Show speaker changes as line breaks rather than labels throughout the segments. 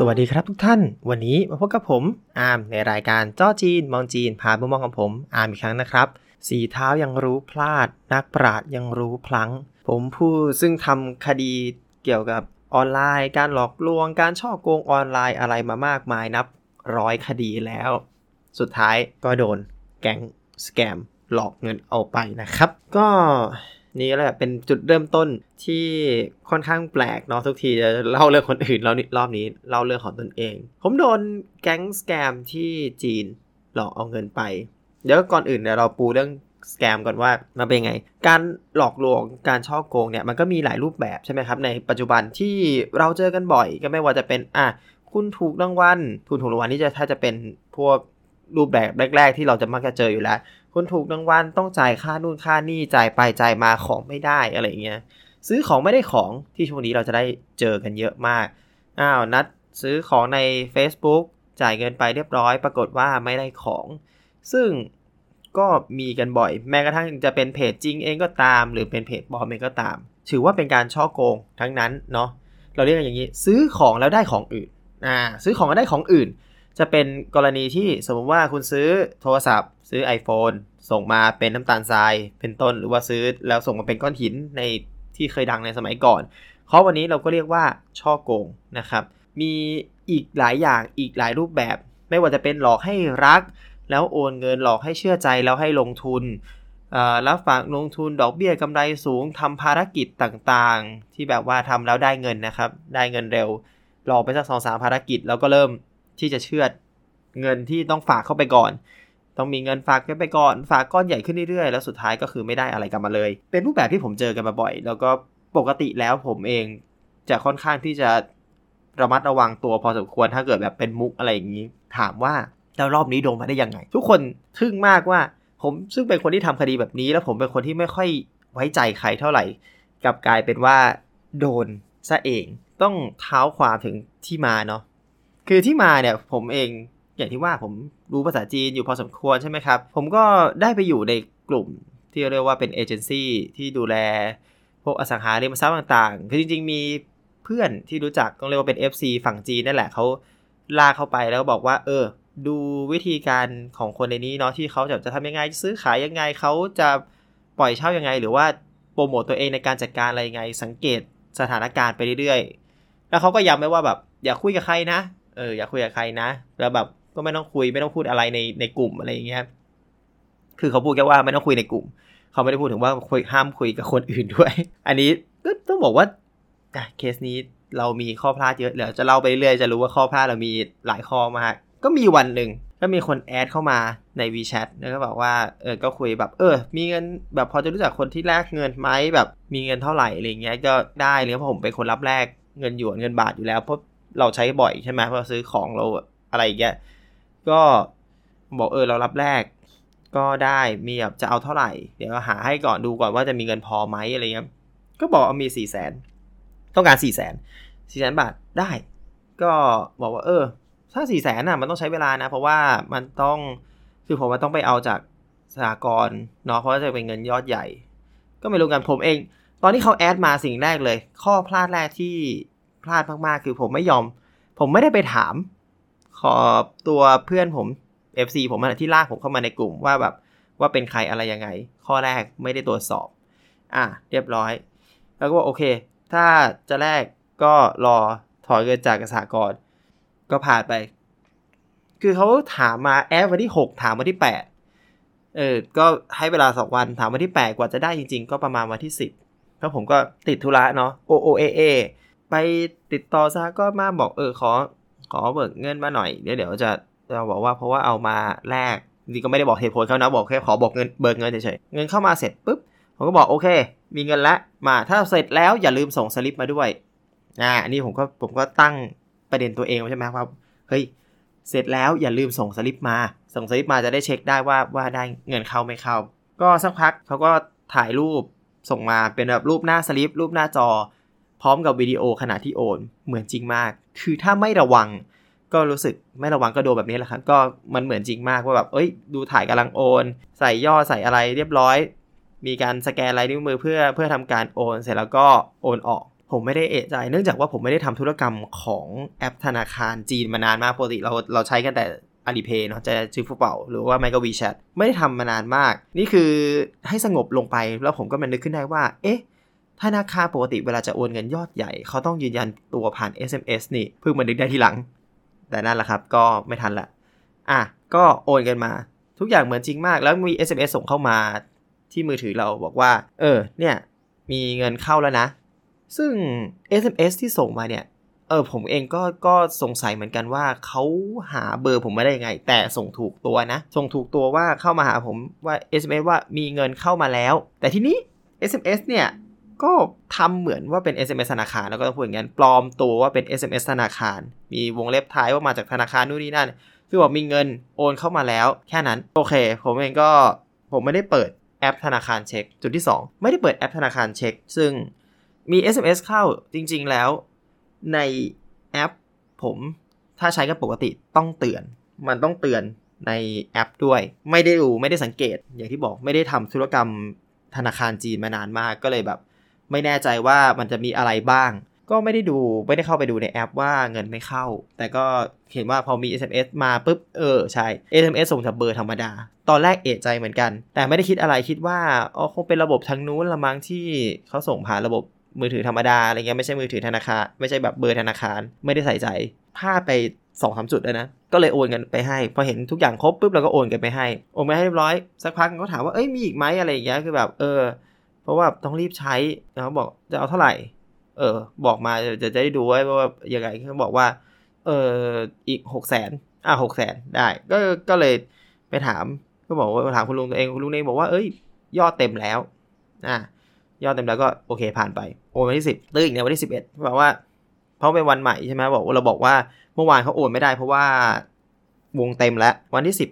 สวัสดีครับทุกท่าน วันนี้มาพบกับผม อาร์มในรายการจ้อจีน มองจีนพาบุมมองของผม อาร์มอีกครั้งนะครับ สีเท้ายังรู้พลาด นักปราดยังรู้พลัง ผมผู้ซึ่งทำคดีเกี่ยวกับออนไลน์ การหลอกลวง การช่อโกงออนไลน์อะไรมามากมายนับร้อยคดีแล้ว สุดท้ายก็โดนแก๊งสแกมหลอกเงินเอาไปนะครับ ก็ นี่แหละเป็นจุดเริ่มต้นที่ค่อนข้างแปลกเนาะทุกทีจะเล่าเรื่องคนอื่นแล้วรอบนี้เล่าเรื่องของตนเอง ผมโดนแก๊งสแกมที่จีนหลอกเอาเงินไป เดี๋ยวก่อนอื่นเดี๋ยวเราปูเรื่องสแกมก่อนว่ามันเป็นไง การหลอกลวงการช่อโกงเนี่ยมันก็มีหลายรูปแบบใช่ไหมครับ ในปัจจุบันที่เราเจอกันบ่อยก็ไม่ว่าจะเป็นอะคุณถูกรางวัลคุณถูกรางวัลนี่จะถ้าจะเป็นพวกรูปแบบแรก ๆ ที่เราจะมักจะเจออยู่แล้ว คุณถูกรางวัลต้องจ่ายค่านู่นค่านี่จ่ายไปจ่ายมาของไม่ได้อะไรเงี้ยซื้อของไม่ได้ของที่ช่วงนี้เราจะได้เจอกันเยอะมากอ้าวนัดซื้อของใน Facebook จ่ายเงินไปเรียบร้อย ปรากฏว่าไม่ได้ของ ซึ่งก็มีกันบ่อย แม้กระทั่งจะเป็นเพจจริงเองก็ตาม หรือเป็นเพจปลอมเองก็ตาม ถือว่าเป็นการช่อโกงทั้งนั้นเนาะเราเรียกกันอย่างนี้ ซื้อของแล้วได้ของอื่นอ่าซื้อของแล้วได้ของอื่น จะเป็นกรณีที่สมมติว่าคุณซื้อโทรศัพท์ ซื้อ iPhone ส่งมาเป็นน้ำตาลทราย เป็นต้นหรือว่าซื้อแล้วส่งมาเป็นก้อนหินในที่เคยดังในสมัยก่อนเพราะวันนี้เราก็เรียกว่าช่อโกงนะครับ มีอีกหลายอย่างอีกหลายรูปแบบ ไม่ว่าจะเป็นหลอกให้รัก แล้วโอนเงินหลอกให้เชื่อใจแล้วให้ลงทุนรับฝากลงทุนดอกเบี้ยกำไรสูงทำภารกิจต่างๆ ที่แบบว่าทำแล้วได้เงินนะครับ ได้เงินเร็วหลอกไปสักสองสามภารกิจแล้วก็เริ่ม ที่จะเชื่อเงินที่ต้องฝากเข้าไปก่อน ต้องมีเงินฝากไปก่อน ฝากก้อนใหญ่ขึ้นเรื่อยๆ แล้วสุดท้ายก็คือไม่ได้อะไรกลับมาเลย เป็นรูปแบบที่ผมเจอกันมาบ่อย แล้วก็ปกติแล้วผมเองจะค่อนข้างที่จะระมัดระวังตัวพอสมควรถ้าเกิดแบบเป็นมุกอะไรอย่างนี้ ถามว่าแล้วรอบนี้โดนมาได้ยังไง ทุกคนทึ่งมากว่า ผมซึ่งเป็นคนที่ทำคดีแบบนี้ แล้วผมเป็นคนที่ไม่ค่อยไว้ใจใครเท่าไหร่กลับกลายเป็นว่า โดนซะเอง ต้องเท้าความถึงที่มาเนาะ คือที่มาเนี่ยผมเองอย่างที่ว่าผมรู้ภาษาจีนอยู่พอสมควรใช่ไหมครับ ผมก็ได้ไปอยู่ในกลุ่มที่เรียกว่าเป็นเอเจนซี่ที่ดูแลพวกอสังหาริมทรัพย์ต่างๆ คือจริงๆมีเพื่อนที่รู้จักต้องเรียกว่าเป็น FC ฝั่งจีนนั่นแหละเขาลากเข้าไปแล้วบอกว่า เออ ดูวิธีการของคนในนี้เนาะที่เขาจะจะทำยังไงซื้อขายยังไงเขาจะปล่อยเช่ายังไง หรือว่าโปรโมตตัวเองในการจัดการอะไรยังไง สังเกตสถานการณ์ไปเรื่อยๆ แล้วเขาก็ย้ำไว้ว่าแบบอย่าคุยกับใครนะ เอออย่าคุยกับใครนะแล้วแบบก็ไม่ต้องคุยไม่ต้องพูดอะไรในในกลุ่มอะไรอย่างเงี้ยคือเขาพูดแค่ว่าไม่ต้องคุยในกลุ่ม เขาไม่ได้พูดถึงว่าคุยห้ามคุยกับคนอื่นด้วย อันนี้ก็ต้องบอกว่าเคสนี้เรามีข้อพลาดเยอะเดี๋ยวจะเล่าไปเรื่อยจะรู้ว่าข้อพลาดเรามีหลายข้อมากก็มีวันหนึ่งก็มีคนแอดเข้ามาใน WeChat แล้วก็บอกว่าเออก็คุยแบบเออ มีเงินแบบพอจะรู้จักคนที่แลกเงินไหมแบบมีเงินเท่าไหร่อะไรเงี้ยก็ได้เลยเพราะผมเป็นคนรับแลกเงินหยวนเงินบาทอยู่แล้วเพราะ เราใช้บ่อยใช่ไหมเพราซื้อของเราอะไรอย่างเงี้ยก็บอกเออเรารับแรก ก็ได้มีแบบจะเอาเท่าไหร่ เดี๋ยวหาให้ก่อนดูก่อนว่าจะมีเงินพอไหมอะไรเงี้ยก็บอกเอามีสี่แสนต้องการสี่แสนสี่แสนบาทได้ ก็บอกว่าเออ ถ้าสี่แสนน่ะมันต้องใช้เวลานะ เพราะว่ามันต้องคือผมมันต้องไปเอาจากสหกรณ์เนาะเพราะว่าจะเป็นเงินยอดใหญ่ ก็ไม่รู้กันผมเอง ตอนที่เขาแอดมาสิ่งแรกเลย ข้อพลาดแรกที่ ลาดมากๆ คือผมไม่ยอม ผมไม่ได้ไปถาม ขอตัวเพื่อนผม FC ผมที่ลากผมเข้ามาในกลุ่มว่าแบบว่าเป็นใครอะไรยังไง ข้อแรกไม่ได้ตรวจสอบ อะ เรียบร้อย แล้วก็บอกโอเค ถ้าจะแรกก็รอถอนเงินจากกสากรก็ผ่านไป คือเขาถามมาแอปวันที่ 6 ถามวันที่ 8 เออ ก็ให้เวลา 2 วัน ถามวันที่ 8 กว่าจะได้จริง ๆ ก็ประมาณวันที่ 10แล้วผมก็ติดธุระเนาะ O O A A ไปติดต่อซะก็มาบอกเออขอ ขอเบิกเงินมาหน่อยเดี๋ยวเดี๋ยวจะเราบอกว่าเพราะว่าเอามาแลกจริงก็ไม่ได้บอกเหตุผลเขานะบอกแค่ขอบอกเงินเบิกเงินเฉยๆเงินเข้ามาเสร็จปุ๊บผมก็บอกโอเค มีเงินล้วมาถ้าเสร็จแล้วอย่าลืมส่งสลิปมาด้วยอ่าอันนี้ผมก็ผมก็ตั้งประเด็นตัวเองใช่ไหมครับเฮ้ยเสร็จแล้วอย่าลืมส่งสลิปมา ส่งสลิปมาจะได้เช็คได้ว่าว่าได้เงินเข้าไม่เข้า ก็สักพักเขาก็ถ่ายรูปส่งมาเป็นแบบรูปหน้าสลิปรูปหน้าจอ พร้อมกับวิดีโอขณะที่โอน เหมือนจริงมาก คือถ้าไม่ระวังก็รู้สึกไม่ระวังก็โดนแบบนี้แหละครับ ก็มันเหมือนจริงมากว่าแบบเอ้ย ดูถ่ายกำลังโอน ใส่ย่อใส่อะไรเรียบร้อย มีการสแกนลายนิ้วมือเพื่อเพื่อทำการโอน เสร็จแล้วก็โอนออก ผมไม่ได้เอะใจ เนื่องจากว่าผมไม่ได้ทำธุรกรรมของแอปธนาคารจีนมานานมากปกติเราเราใช้กันแต่อาลีเพย์เนาะจะซื้อฟูเป่าหรือว่าไมโครวีแชทไม่ได้ทำมานานมาก นี่คือให้สงบลงไปแล้วผมก็มันนึกขึ้นได้ว่า เอ๊ะ ธนาคารปกติเวลาจะโอนเงินยอดใหญ่ เขาต้องยืนยันตัวผ่าน SMS นี่เพิ่งมานึกได้ทีหลัง แต่นั่นแหละครับ ก็ไม่ทันละอะก็โอนกันมา ทุกอย่างเหมือนจริงมาก แล้วมี SMS ส่งเข้ามาที่มือถือเราบอกว่า เออ เนี่ย มีเงินเข้าแล้วนะ ซึ่ง SMS ที่ส่งมาเนี่ย เออ ผมเองก็ก็สงสัยเหมือนกันว่าเขาหาเบอร์ผมไม่ได้ยังไง แต่ส่งถูกตัวนะ ส่งถูกตัวว่าเข้ามาหาผมว่า SMS ว่ามีเงินเข้ามาแล้ว แต่ทีนี้ SMS เนี่ย ก็ทำเหมือนว่าเป็น SMS ธนาคารแล้วก็ต้องพูดอย่างนั้นปลอมตัวว่าเป็น SMS ธนาคาร มีวงเล็บท้ายว่ามาจากธนาคารนู่นนี่นั่นคือบอกมีเงินโอนเข้ามาแล้วแค่นั้น โอเค ผมเองก็ผมไม่ได้เปิดแอปธนาคารเช็ค จุดที่ 2 ไม่ได้เปิดแอปธนาคารเช็ค ซึ่งมี SMS เข้าจริง ๆ แล้วในแอปผมถ้าใช้กันปกติต้องเตือน มันต้องเตือนในแอปด้วย ไม่ได้ดูไม่ได้สังเกต อย่างที่บอกไม่ได้ทำธุรกรรมธนาคารจีนมานานมากก็เลยแบบ ไม่แน่ใจว่ามันจะมีอะไรบ้าง ก็ไม่ได้ดูไม่ได้เข้าไปดูในแอปว่าเงินไม่เข้า แต่ก็เห็นว่าพอมี SMS มาปุ๊บเออใช่ SMS ส่งจากเบอร์ธรรมดา ตอนแรกเอะใจเหมือนกัน แต่ไม่ได้คิดอะไรคิดว่าอ๋อคงเป็นระบบทางนู้นละมั้งที่เขาส่งผ่านระบบมือถือธรรมดาอะไรเงี้ยไม่ใช่มือถือธนาคารไม่ใช่แบบเบอร์ธนาคาร ไม่ได้ใส่ใจพลาดไปสองสามจุดเลยนะ ก็เลยโอนกันไปให้ พอเห็นทุกอย่างครบปุ๊บเราก็โอนกันไปให้ โอนไปให้เรียบร้อย สักพักก็ถามว่า เอ้ย มีอีกไหมอะไรอย่างเงี้ย คือแบบ เออ ราะว่าต้องรีบใช้เขาบอกจะเอาเท่าไหร่ เออ บอกมาจะจะได้ดูไว้ว่ายังไงเขาบอกว่า เอออีกหกแสนอะหกแสนได้ ก็ก็เลยไปถามก็บอกว่าถามคุณลุงตัวเองคุณลุงเองบอกว่าเอ้ยยอดเต็มแล้วอะยอดเต็มแล้วก็โอเคผ่านไปโอนวันที่สิบตื้ออีกในวันที่สิบเอ็ดบอกว่าเพราะเป็นวันใหม่ใช่ไหมบอกเราบอกว่าเมื่อวานเขาโอนไม่ได้เพราะว่าวงเต็มแล้ววันที่สิบ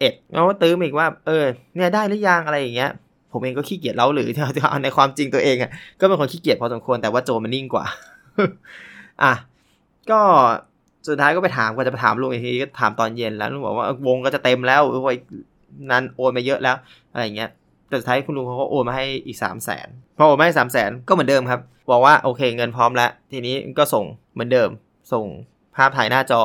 เอ็ดเราตื้ออีกว่า เออเนี่ยได้หรือยังอะไรอย่างเงี้ย ผมเองก็ขี้เกียจเล่าหรือที่เอาในความจริงตัวเองอะก็เป็นคนขี้เกียจพอสมควรแต่ว่าโจมันนิ่งกว่า อะก็สุดท้ายก็ไปถามก็จะไปถามลุงอีกทีก็ถามตอนเย็นแล้วลุงบอกว่าวงก็จะเต็มแล้วโอ้ยนั้นโอนมาเยอะแล้วอะไรอย่างเงี้ยแต่สุดท้ายคุณลุงเขาก็โอนมาให้อีกสามแสนพอโอนมาให้สามแสนก็เหมือนเดิมครับ บอกว่าโอเคเงินพร้อมแล้ว ทีนี้ก็ส่งเหมือนเดิม ส่งภาพถ่ายหน้าจอ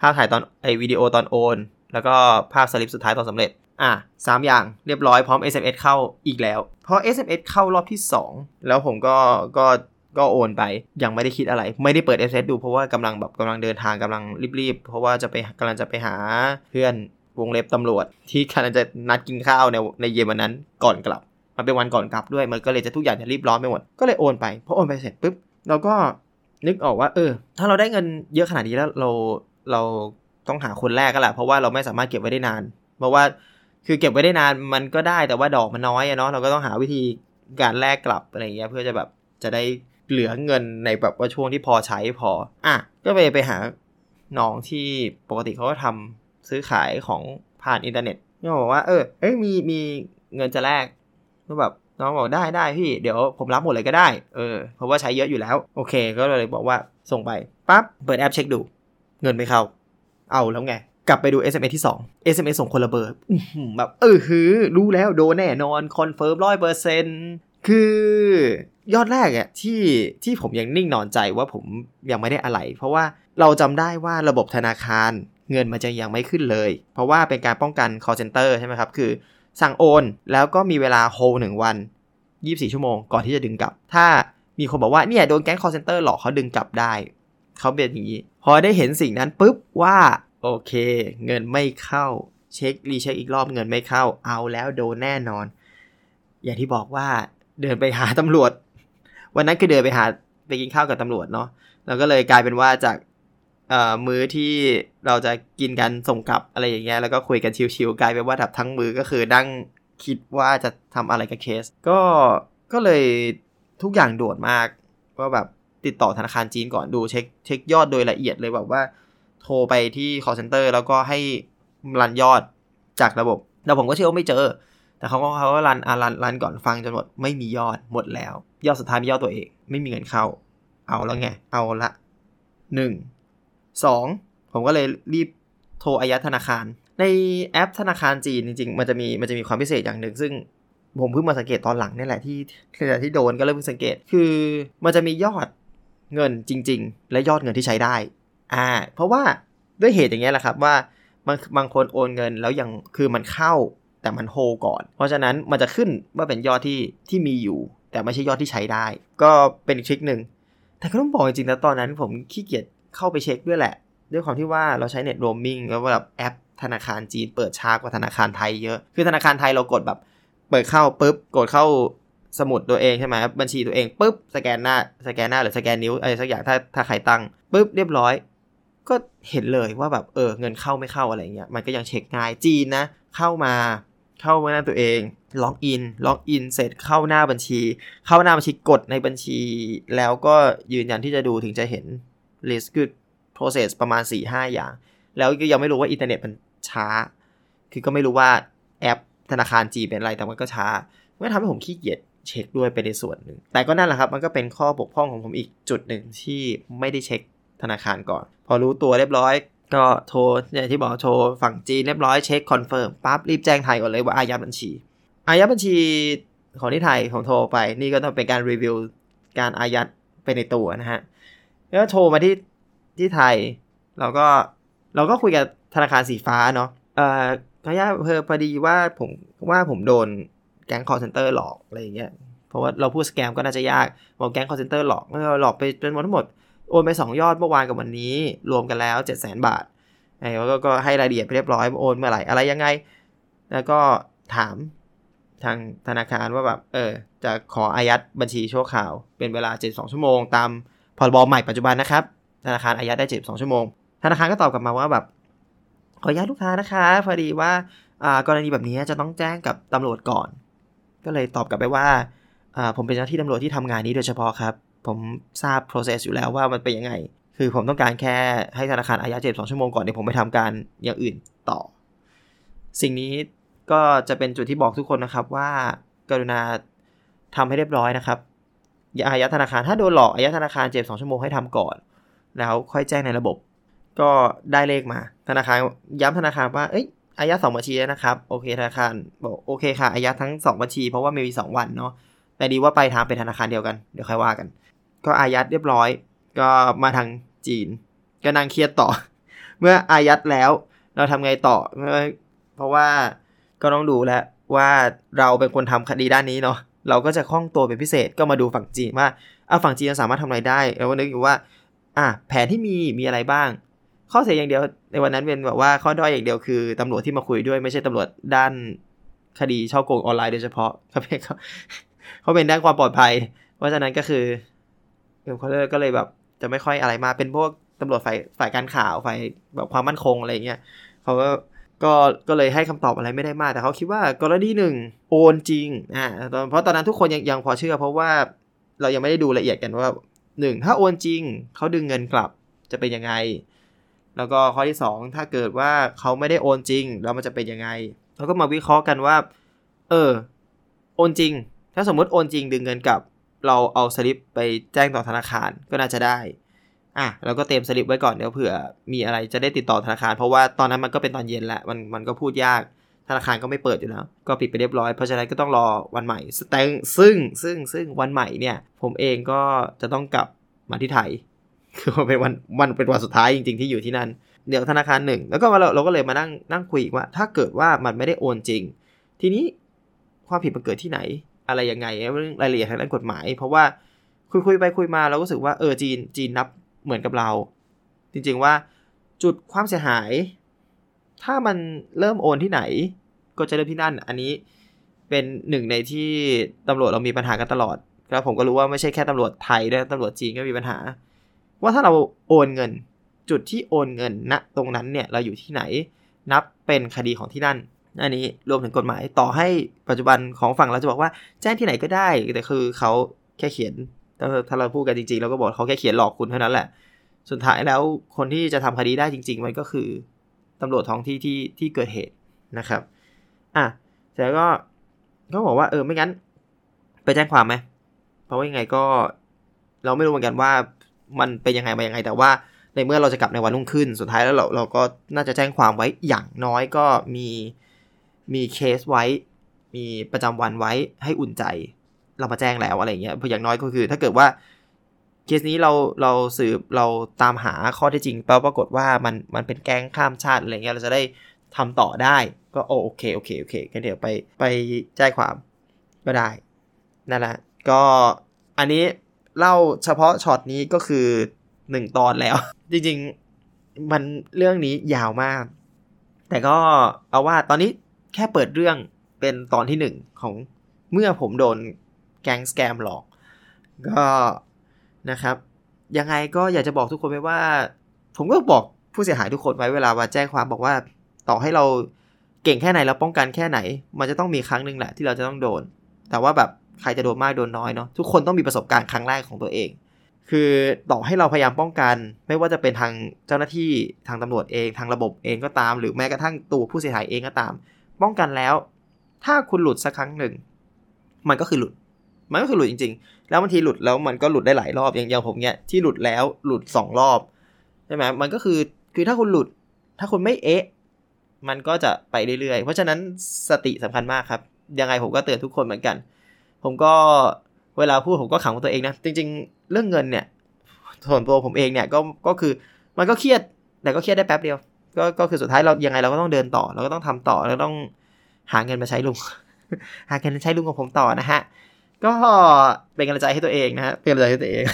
ภาพถ่ายตอนไอวิดีโอตอนโอน แล้วก็ภาพสลิปสุดท้ายตอนสำเร็จ อะสามอย่างเรียบร้อยพร้อม SMS เข้าอีกแล้วพอ SMS เข้ารอบที่ 2 แล้วผมก็ก็ก็โอนไปยังไม่ได้คิดอะไร ไม่ได้เปิด SMS ดูเพราะว่ากำลังแบบกำลังเดินทางกำลังรีบๆ เพราะว่าจะไปกำลังจะไปหาเพื่อนวงเล็บตำรวจ ที่กำลังจะนัดกินข้าวในในเย็นวันนั้นก่อนกลับ มันเป็นวันก่อนกลับด้วยมันก็เลยจะทุกอย่างจะรีบร้อนไปหมดก็เลยโอนไปพอโอนไปเสร็จปุ๊บเราก็นึกออกว่าเออ ถ้าเราได้เงินเยอะขนาดนี้แล้วเราเราต้องหาคนแรกก็แหละเพราะว่าเราไม่สามารถเก็บไว้ได้นาน เพราะว่า คือเก็บไว้ได้นานมันก็ได้แต่ว่าดอกมันน้อยอะเนาะเราก็ต้องหาวิธีการแลกกลับอะไรเงี้ยเพื่อจะแบบจะได้เหลือเงินในแบบว่าช่วงที่พอใช้พอ อะ ก็ไปไปหาน้องที่ปกติเขาก็ทำซื้อขายของผ่านอินเทอร์เน็ตก็บอกว่าเออเอ้ยมีมีเงินจะแลกก็แบบน้องบอกได้ได้พี่เดี๋ยวผมรับหมดเลยก็ได้เออเพราะว่าใช้เยอะอยู่แล้ว โอเค ก็เลยบอกว่าส่งไปปั๊บเปิดแอปเช็คดู เงินไม่เข้า เอาแล้วไง กลับไปดู SMS ที่ 2 SMS ส่งคนละเบอร์แบบเออคือ รู้แล้วโดนแน่นอน confirm ร้อยเปอร์เซ็นต์คือยอดแรกอะที่ที่ผมยังนิ่งนอนใจว่าผมยังไม่ได้อะไร เพราะว่าเราจำได้ว่าระบบธนาคารเงินมันจะยังไม่ขึ้นเลย เพราะว่าเป็นการป้องกัน call center ใช่ไหมครับ คือ สั่งโอน แล้วก็มีเวลาโฮหนึ่งวัน 24 ชั่วโมงก่อนที่จะดึงกลับ ถ้ามีคนบอกว่าเนี่ยโดนแก๊ง call center หลอกเขาดึงกลับได้ เขาเป็นอย่างนี้ พอได้เห็นสิ่งนั้นปุ๊บว่า โอเค เงินไม่เข้า เช็ครีเช็คอีกรอบเงินไม่เข้า เอาแล้วโดนแน่นอน อย่างที่บอกว่าเดินไปหาตำรวจ วันนั้นคือเดินไปหาไปกินข้าวกับตำรวจเนาะแล้วก็เลยกลายเป็นว่าจากมื้อที่เราจะกินกันส่งกลับอะไรอย่างเงี้ยแล้วก็คุยกันชิวๆกลายเป็นว่าแบบทั้งมือก็คือนั่งคิดว่าจะทำอะไรกับเคส ก็ก็เลยทุกอย่างด่วนมากก็แบบติดต่อธนาคารจีนก่อนดูเช็คเช็คยอดโดยละเอียดเลยแบบว่า โทรไปที่ call center แล้วก็ให้รันยอดจากระบบ แล้วผมก็เชื่อว่าไม่เจอ แต่เขาก็เขาก็รันอ่ารันรันก่อนฟังจนหมดไม่มียอดหมดแล้ว ยอดสุดท้ายมียอดตัวเอง ไม่มีเงินเข้า เอาแล้วไง เอาละหนึ่งสองผมก็เลยรีบโทรอายัดธนาคาร ในแอปธนาคารจีนจริงๆ มันจะมีมันจะมีความพิเศษอย่างหนึ่ง ซึ่งผมเพิ่งมาสังเกตตอนหลังนี่แหละที่ที่โดนก็เริ่มเพิ่งสังเกต คือมันจะมียอดเงินจริง ๆ และยอดเงินที่ใช้ได้ อ่า เพราะว่าด้วยเหตุอย่างเงี้ยแหละครับว่าบางบางคนโอนเงินแล้วยังคือมันเข้าแต่มันโฮก่อน เพราะฉะนั้นมันจะขึ้นว่าเป็นยอดที่ที่มีอยู่ แต่ไม่ใช่ยอดที่ใช้ได้ ก็เป็นอีก trick หนึ่งแต่ก็ต้องบอกจริงๆแล้วตอนนั้นผมขี้เกียจเข้าไปเช็คด้วยแหละ ด้วยความที่ว่าเราใช้เน็ตโรมมิ่งแล้วแบบแอปธนาคารจีนเปิดช้ากว่าธนาคารไทยเยอะ คือธนาคารไทยเรากดแบบ เปิดเข้าปุ๊บกดเข้าสมุดตัวเองใช่ไหมบัญชีตัวเองปุ๊บสแกนหน้าสแกนหน้าหรือสแกนนิ้วอะไรสักอย่างถ้าถ้าใครตั้งปุ๊บเรียบร้อย ก็เห็นเลยว่าแบบเออเงินเข้าไม่เข้าอะไรเงี้ยมันก็ยังเช็คง่ายจีนนะ เข้ามาเข้ามาหน้าตัวเอง login login เสร็จเข้าหน้าบัญชี เข้าหน้าบัญชีกดในบัญชี แล้วก็ยืนยันที่จะดูถึงจะเห็น list คือ process ประมาณ 4-5 อย่าง แล้วก็ยังไม่รู้ว่าอินเทอร์เน็ตมันช้า คือก็ไม่รู้ว่าแอปธนาคารจีนเป็นอะไรแต่มันก็ช้ามันทำให้ผมขี้เกียจเช็คด้วยไปในส่วนหนึ่ง แต่ก็นั่นแหละครับ มันก็เป็นข้อบกพร่องของผมอีกจุดหนึ่งที่ไม่ได้เช็ค ธนาคารก่อน พอรู้ตัวเรียบร้อย ก็โทรอย่างที่บอกโทรฝั่งจีนเรียบร้อยเช็ค confirm ปั๊บรีบแจ้งไทยก่อนเลยว่าอายัดบัญชี อายัดบัญชีของที่ไทยของโทรไป นี่ก็ต้องเป็นการรีวิวการอายัดไปในตัวนะฮะแล้วโทรมาที่ที่ไทยเราก็เราก็คุยกับธนาคารสีฟ้าเนาะเอ่อขออนุญาตเพอพอดีว่าผมว่าผมโดนแก๊งคอลเซนเตอร์หลอกอะไรอย่างเงี้ยเพราะว่าเราพูด scam ก็น่าจะยากบอกแก๊งคอลเซนเตอร์หลอกเราหลอกไปเป็นทั้งหมด โอนไป 2 ยอดเมื่อวานกับวันนี้ รวมกันแล้ว 7 0 0 0 0 0 บาทไอ้ก็ก็ให้รายละเอียดไปเรียบร้อยโอนเมื่อไหร่อะไรยังไง แล้วก็ถามทางธนาคารว่าแบบเออจะขออายัดบัญชีชั่วคราว เป็นเวลา 72 ชั่วโมง ตามพรบใหม่ปัจจุบันนะครับ ธนาคารอายัดได้ 72 ชั่วโมง ธนาคารก็ตอบกลับมาว่าแบบ ขออนุญาตลูกค้านะคะ พอดีว่าอ่ากรณีแบบนี้จะต้องแจ้งกับตำรวจก่อน ก็เลยตอบกลับไปว่าอ่าผมเป็นเจ้าหน้าที่ตำรวจที่ทำงานนี้โดยเฉพาะครับ ผมทราบ process อยู่แล้วว่ามันเป็นยังไง คือผมต้องการแค่ให้ธนาคารอายัด72ชั่วโมงก่อนเดี๋ยวผมไปทำการอย่างอื่นต่อ สิ่งนี้ก็จะเป็นจุดที่บอกทุกคนนะครับว่า กรุณาทำให้เรียบร้อยนะครับอย่าอายัดธนาคารถ้าโดนหลอกอายัดธนาคาร72ชั่วโมงให้ทำก่อน แล้วค่อยแจ้งในระบบ ก็ได้เลขมา ธนาคารย้ำธนาคารว่าเอ้ยอายัดสองบัญชีแล้วนะครับ โอเคธนาคารบอกโอเคค่ะอายัดทั้งสองบัญชีเพราะว่ามีสองวันเนาะแต่ดีว่าไปทางเป็นธนาคารเดียวกัน เดี๋ยวค่อยว่ากัน ก็อายัดเรียบร้อย ก็มาทางจีน ก็นั่งเครียดต่อ เมื่ออายัดแล้วเราทำไงต่อ เพราะว่าก็ต้องดูแล้วว่าเราเป็นคนทำคดีด้านนี้เนาะเราก็จะคล่องตัวเป็นพิเศษก็มาดูฝั่งจีนว่าเอะฝั่งจีนสามารถทำอะไรได้แล้วก็นึกอยู่ว่า อะแผนที่มีมีอะไรบ้าง ข้อเสียอย่างเดียวในวันนั้นเป็นแบบว่าข้อด้อยอย่างเดียวคือตำรวจที่มาคุยด้วยไม่ใช่ตำรวจด้านคดีช่อโกงออนไลน์โดยเฉพาะเขาเป็นเขาเขาเป็นด้านความปลอดภัย เพราะฉะนั้นก็คือ เขาก็เลยแบบจะไม่ค่อยอะไรมาเป็นพวกตำรวจฝ่ายฝ่ายการข่าวฝ่ายแบบความมั่นคงอะไรเงี้ยเขาก็ก็ก็เลยให้คำตอบอะไรไม่ได้มาก แต่เขาคิดว่ากรณีหนึ่งโอนจริงอ่าเพราะตอนนั้นทุกคนยังยังพอเชื่อ เพราะว่าเรายังไม่ได้ดูละเอียดกันว่าหนึ่งถ้าโอนจริงเขาดึงเงินกลับจะเป็นยังไง แล้วก็ข้อที่ 2 ถ้าเกิดว่าเขาไม่ได้โอนจริง แล้วมันจะเป็นยังไงเราก็มาวิเคราะห์กันว่า เออ โอนจริง ถ้าสมมติโอนจริงดึงเงินกลับ เราเอาสลิปไปแจ้งต่อธนาคารก็น่าจะได้อะเราก็เตรียมสลิปไว้ก่อนเดี๋ยวเผื่อมีอะไรจะได้ติดต่อธนาคาร เพราะว่าตอนนั้นมันก็เป็นตอนเย็นแหละมันมันก็พูดยากธนาคารก็ไม่เปิดอยู่แล้ว ก็ปิดไปเรียบร้อย เพราะฉะนั้นก็ต้องรอวันใหม่แต่ซึ่งซึ่งซึ่งวันใหม่เนี่ย ผมเองก็จะต้องกลับมาที่ไทย คือเป็นวันวันเป็นวันสุดท้ายจริง ๆที่อยู่ที่นั่น เดี๋ยวธนาคารหนึ่ง แล้วก็เราเราก็เลยมานั่งนั่งคุยว่า ถ้าเกิดว่ามันไม่ได้โอนจริง ทีนี้ความผิดมันเกิดที่ไหน อะไรยังไงเรื่องรายละเอียดทางด้านกฎหมาย เพราะว่าคุยคุยไปคุยมาเราก็รู้สึกว่าเออจีนจีนนับเหมือนกับเรา จริงๆว่าจุดความเสียหาย ถ้ามันเริ่มโอนที่ไหน ก็จะเริ่มที่นั่น อันนี้เป็นหนึ่งในที่ตำรวจเรามีปัญหากันตลอดแล้วผมก็รู้ว่าไม่ใช่แค่ตำรวจไทยด้วยตำรวจจีนก็มีปัญหา ว่าถ้าเราโอนเงิน จุดที่โอนเงินณนะตรงนั้นเนี่ยเราอยู่ที่ไหน นับเป็นคดีของที่นั่น อันนี้รวมถึงกฎหมายต่อให้ปัจจุบันของฝั่งเราจะบอกว่าแจ้งที่ไหนก็ได้ แต่คือเขาแค่เขียนถ้าเราพูดกันจริงๆเราก็บอกเขาแค่เขียนหลอกคุณเท่านั้นแหละ สุดท้ายแล้วคนที่จะทำคดีได้จริง ๆ มันก็คือตำรวจท้องที่ที่ที่เกิดเหตุนะครับ อะแต่ก็ก็บอกว่าเออไม่งั้น ไปแจ้งความไหมเพราะว่ายังไงก็ เราไม่รู้เหมือนกันว่ามันเป็นยังไงมายังไง แต่ว่าในเมื่อเราจะกลับในวันรุ่งขึ้น สุดท้ายแล้วเราเราก็น่าจะแจ้งความไว้อย่างน้อยก็มี มีเคสไว้ มีประจำวันไว้ให้อุ่นใจ เรามาแจ้งแล้วอะไรเงี้ยเพราะอย่างน้อยก็คือ ถ้าเกิดว่าเคสนี้เราเราสืบเราตามหาข้อเท็จจริงปรากฏว่ามันมันเป็นแก๊งข้ามชาติอะไรเงี้ยเราจะได้ทำต่อได้ก็โอโอเคโอเคโอเคกันเดี๋ยวไปไปแจ้งความก็ได้นั่นแหละก็อันนี้เล่าเฉพาะช็อตนี้ก็คือหนึ่งตอนแล้ว จริง ๆ มันเรื่องนี้ยาวมาก แต่ก็เอาว่าตอนนี้ ค่เปิดเรื่องเป็นตอนที่หนึ่งของเมื่อผมโดนแก๊งสแกมหลอก ก็นะครับ ยังไงก็อยากจะบอกทุกคนไว้ว่า ผมก็บอกผู้เสียหายทุกคนไว้เวลาว่าแจ้งความบอกว่าต่อให้เราเก่งแค่ไหนแล้วป้องกันแค่ไหน มันจะต้องมีครั้งหนึ่งแหละที่เราจะต้องโดน แต่ว่าแบบใครจะโดนมากโดนน้อยเนาะทุกคนต้องมีประสบการณ์ครั้งแรกของตัวเอง คือต่อให้เราพยายามป้องกัน ไม่ว่าจะเป็นทางเจ้าหน้าที่ทางตำรวจเอง ทางระบบเองก็ตาม หรือแม้กระทั่งตัวผู้เสียหายเองก็ตาม ป้องกันแล้ว ถ้าคุณหลุดสักครั้งหนึ่ง มันก็คือหลุด มันก็คือหลุดจริง ๆ แล้วบางทีหลุดแล้วมันก็หลุดได้หลายรอบอย่างอย่างผมเนี้ยที่หลุดแล้วหลุดสองรอบใช่ไหมมันก็คือคือถ้าคุณหลุด ถ้าคุณไม่เอ๊ะ มันก็จะไปเรื่อยๆ เพราะฉะนั้นสติสำคัญมากครับ ยังไงผมก็เตือนทุกคนเหมือนกัน ผมก็เวลาพูดผมก็ขังตัวเองนะ จริง ๆ เรื่องเงินเนี่ยส่วนตัวผมเองเนี่ยก็ก็คือมันก็เครียดแต่ก็เครียดได้แป๊บเดียว ก็ก็คือสุดท้ายเรายังไงเราก็ต้องเดินต่อ เราก็ต้องทำต่อเราต้องหาเงินมาใช้ลุง หาเงินมาใช้ลุงของผมต่อนะฮะ ก็เป็นกำลังใจให้ตัวเองนะฮะเป็นกำลังใจให้ตัวเอง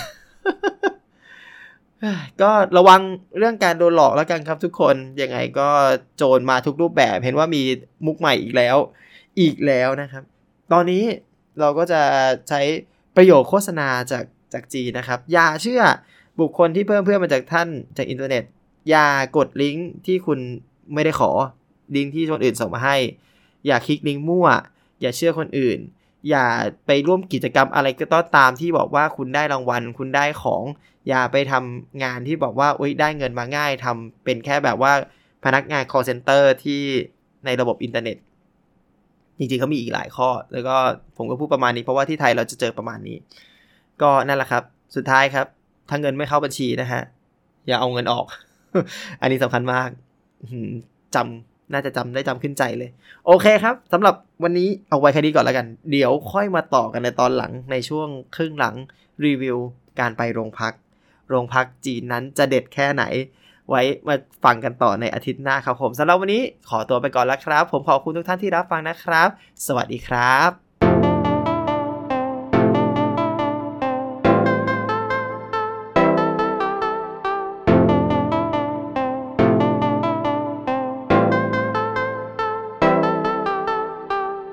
ก็ระวังเรื่องการโดนหลอกแล้วกันครับทุกคนยังไงก็โจรมาทุกรูปแบบเห็นว่ามีมุกใหม่อีกแล้ว อีกแล้วนะครับ ตอนนี้เราก็จะใช้ประโยคโฆษณาจากจากจีนะครับ อย่าเชื่อบุคคลที่เพิ่มเพื่อนมาจากท่านจากอินเทอร์เน็ต อย่ากดลิงก์ที่คุณไม่ได้ขอ ลิงก์ที่คนอื่นส่งมาให้ อย่าคลิกลิงก์มั่ว อย่าเชื่อคนอื่น อย่าไปร่วมกิจกรรมอะไรก็ต้องตามที่บอกว่าคุณได้รางวัล คุณได้ของ อย่าไปทำงานที่บอกว่าอุ้ยได้เงินมาง่ายทำเป็นแค่แบบว่าพนักงาน call center ที่ในระบบอินเทอร์เน็ต จริงๆเขามีอีกหลายข้อ แล้วก็ผมก็พูดประมาณนี้เพราะว่าที่ไทยเราจะเจอประมาณนี้ ก็นั่นแหละครับ สุดท้ายครับ ถ้าเงินไม่เข้าบัญชีนะฮะ อย่าเอาเงินออก อันนี้สำคัญมากจำน่าจะจำได้จำขึ้นใจเลย โอเคครับสำหรับวันนี้เอาไว้แค่นี้ก่อนแล้วกัน เดี๋ยวค่อยมาต่อกันในตอนหลังในช่วงครึ่งหลังรีวิวการไปโรงพัก โรงพักจีนนั้นจะเด็ดแค่ไหน ไว้มาฟังกันต่อในอาทิตย์หน้าครับผมสำหรับวันนี้ขอตัวไปก่อนแล้วครับ ผมขอบคุณทุกท่านที่รับฟังนะครับ สวัสดีครับ